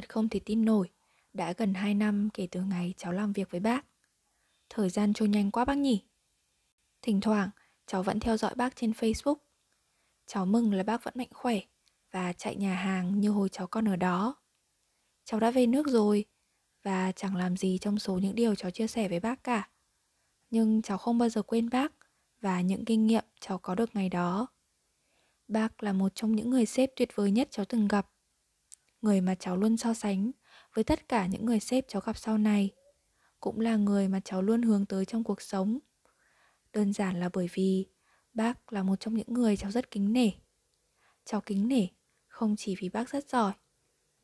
thật không thể tin nổi. Đã gần 2 năm kể từ ngày cháu làm việc với bác. Thời gian trôi nhanh quá bác nhỉ. Thỉnh thoảng, cháu vẫn theo dõi bác trên Facebook. Cháu mừng là bác vẫn mạnh khỏe Và chạy nhà hàng như hồi cháu còn ở đó. Cháu đã về nước rồi Và chẳng làm gì trong số những điều cháu chia sẻ với bác cả. Nhưng cháu không bao giờ quên bác Và những kinh nghiệm cháu có được ngày đó. Bác là một trong những người sếp tuyệt vời nhất cháu từng gặp. Người mà cháu luôn so sánh với tất cả những người sếp cháu gặp sau này. Cũng là người mà cháu luôn hướng tới trong cuộc sống. Đơn giản là bởi vì bác là một trong những người cháu rất kính nể. Cháu kính nể không chỉ vì bác rất giỏi,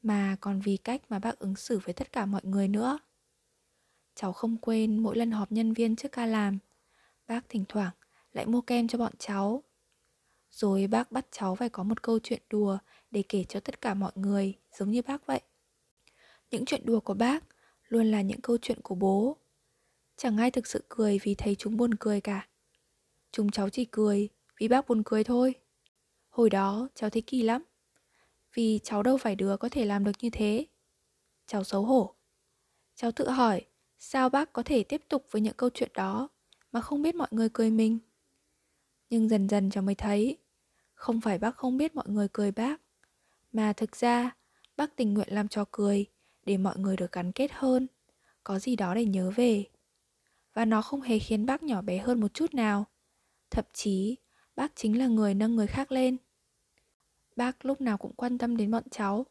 mà còn vì cách mà bác ứng xử với tất cả mọi người nữa. Cháu không quên mỗi lần họp nhân viên trước ca làm, bác thỉnh thoảng lại mua kem cho bọn cháu rồi bác bắt cháu phải có một câu chuyện đùa để kể cho tất cả mọi người, giống như bác vậy. Những chuyện đùa của bác luôn là những câu chuyện của bố. Chẳng ai thực sự cười vì thấy chúng buồn cười cả. Chúng cháu chỉ cười vì bác buồn cười thôi. Hồi đó cháu thấy kỳ lắm. Vì cháu đâu phải đứa có thể làm được như thế. Cháu xấu hổ. Cháu tự hỏi sao bác có thể tiếp tục với những câu chuyện đó mà không biết mọi người cười mình. Nhưng dần dần cháu mới thấy không phải bác không biết mọi người cười bác, mà thực ra bác tình nguyện làm trò cười để mọi người được gắn kết hơn, có gì đó để nhớ về. Và nó không hề khiến bác nhỏ bé hơn một chút nào. Thậm chí, bác chính là người nâng người khác lên. Bác lúc nào cũng quan tâm đến bọn cháu.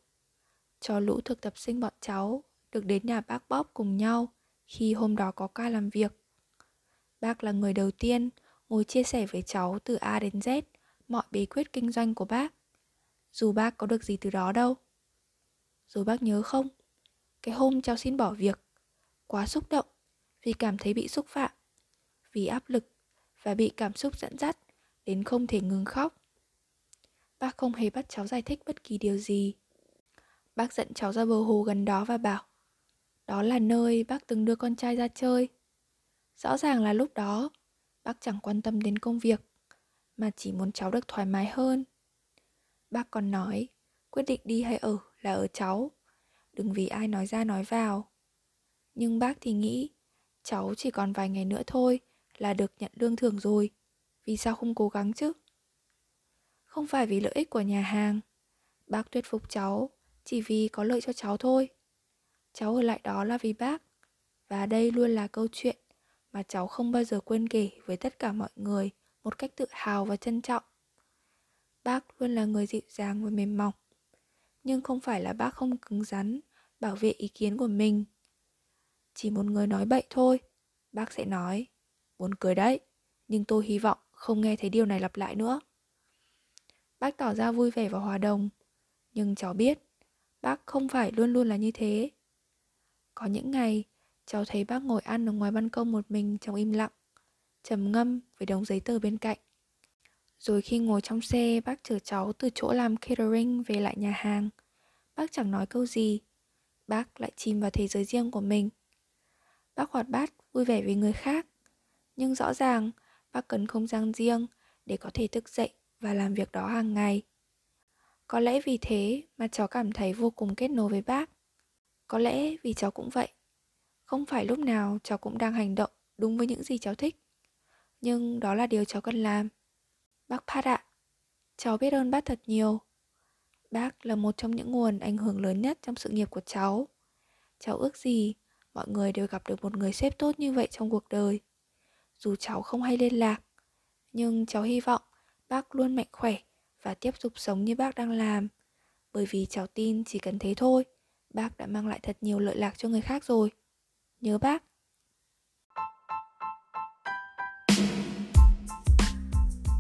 Cho lũ thực tập sinh bọn cháu được đến nhà bác Bóp cùng nhau khi hôm đó có ca làm việc. Bác là người đầu tiên ngồi chia sẻ với cháu từ A đến Z mọi bí quyết kinh doanh của bác dù bác có được gì từ đó đâu. Rồi bác nhớ không, Cái hôm cháu xin bỏ việc, Quá xúc động Vì cảm thấy bị xúc phạm, Vì áp lực Và bị cảm xúc dẫn dắt Đến không thể ngừng khóc. Bác không hề bắt cháu giải thích bất kỳ điều gì. Bác dẫn cháu ra bờ hồ gần đó và bảo, Đó là nơi bác từng đưa con trai ra chơi. Rõ ràng là lúc đó, Bác chẳng quan tâm đến công việc, mà chỉ muốn cháu được thoải mái hơn. Bác còn nói, quyết định đi hay ở là ở cháu, đừng vì ai nói ra nói vào. Nhưng bác thì nghĩ, cháu chỉ còn vài ngày nữa thôi là được nhận lương thưởng rồi, vì sao không cố gắng chứ? Không phải vì lợi ích của nhà hàng, bác thuyết phục cháu chỉ vì có lợi cho cháu thôi. Cháu ở lại đó là vì bác, và đây luôn là câu chuyện mà cháu không bao giờ quên kể với tất cả mọi người một cách tự hào và trân trọng. Bác luôn là người dịu dàng và mềm mỏng, nhưng không phải là bác không cứng rắn bảo vệ ý kiến của mình. Chỉ một người nói bậy thôi, bác sẽ nói, buồn cười đấy, nhưng tôi hy vọng không nghe thấy điều này lặp lại nữa. Bác tỏ ra vui vẻ và hòa đồng, nhưng cháu biết, bác không phải luôn luôn là như thế. Có những ngày, cháu thấy bác ngồi ăn ở ngoài ban công một mình trong im lặng trầm ngâm với đống giấy tờ bên cạnh. Rồi khi ngồi trong xe, bác chở cháu từ chỗ làm catering về lại nhà hàng. Bác chẳng nói câu gì, bác lại chìm vào thế giới riêng của mình. Bác hoạt bát, vui vẻ với người khác. Nhưng rõ ràng, bác cần không gian riêng để có thể thức dậy và làm việc đó hàng ngày. Có lẽ vì thế mà cháu cảm thấy vô cùng kết nối với bác. Có lẽ vì cháu cũng vậy. Không phải lúc nào cháu cũng đang hành động đúng với những gì cháu thích nhưng đó là điều cháu cần làm. Bác Pat ạ, cháu biết ơn bác thật nhiều. Bác là một trong những nguồn ảnh hưởng lớn nhất trong sự nghiệp của cháu. Cháu ước gì mọi người đều gặp được một người sếp tốt như vậy trong cuộc đời. Dù cháu không hay liên lạc, nhưng cháu hy vọng bác luôn mạnh khỏe và tiếp tục sống như bác đang làm. Bởi vì cháu tin chỉ cần thế thôi, bác đã mang lại thật nhiều lợi lạc cho người khác rồi. Nhớ bác.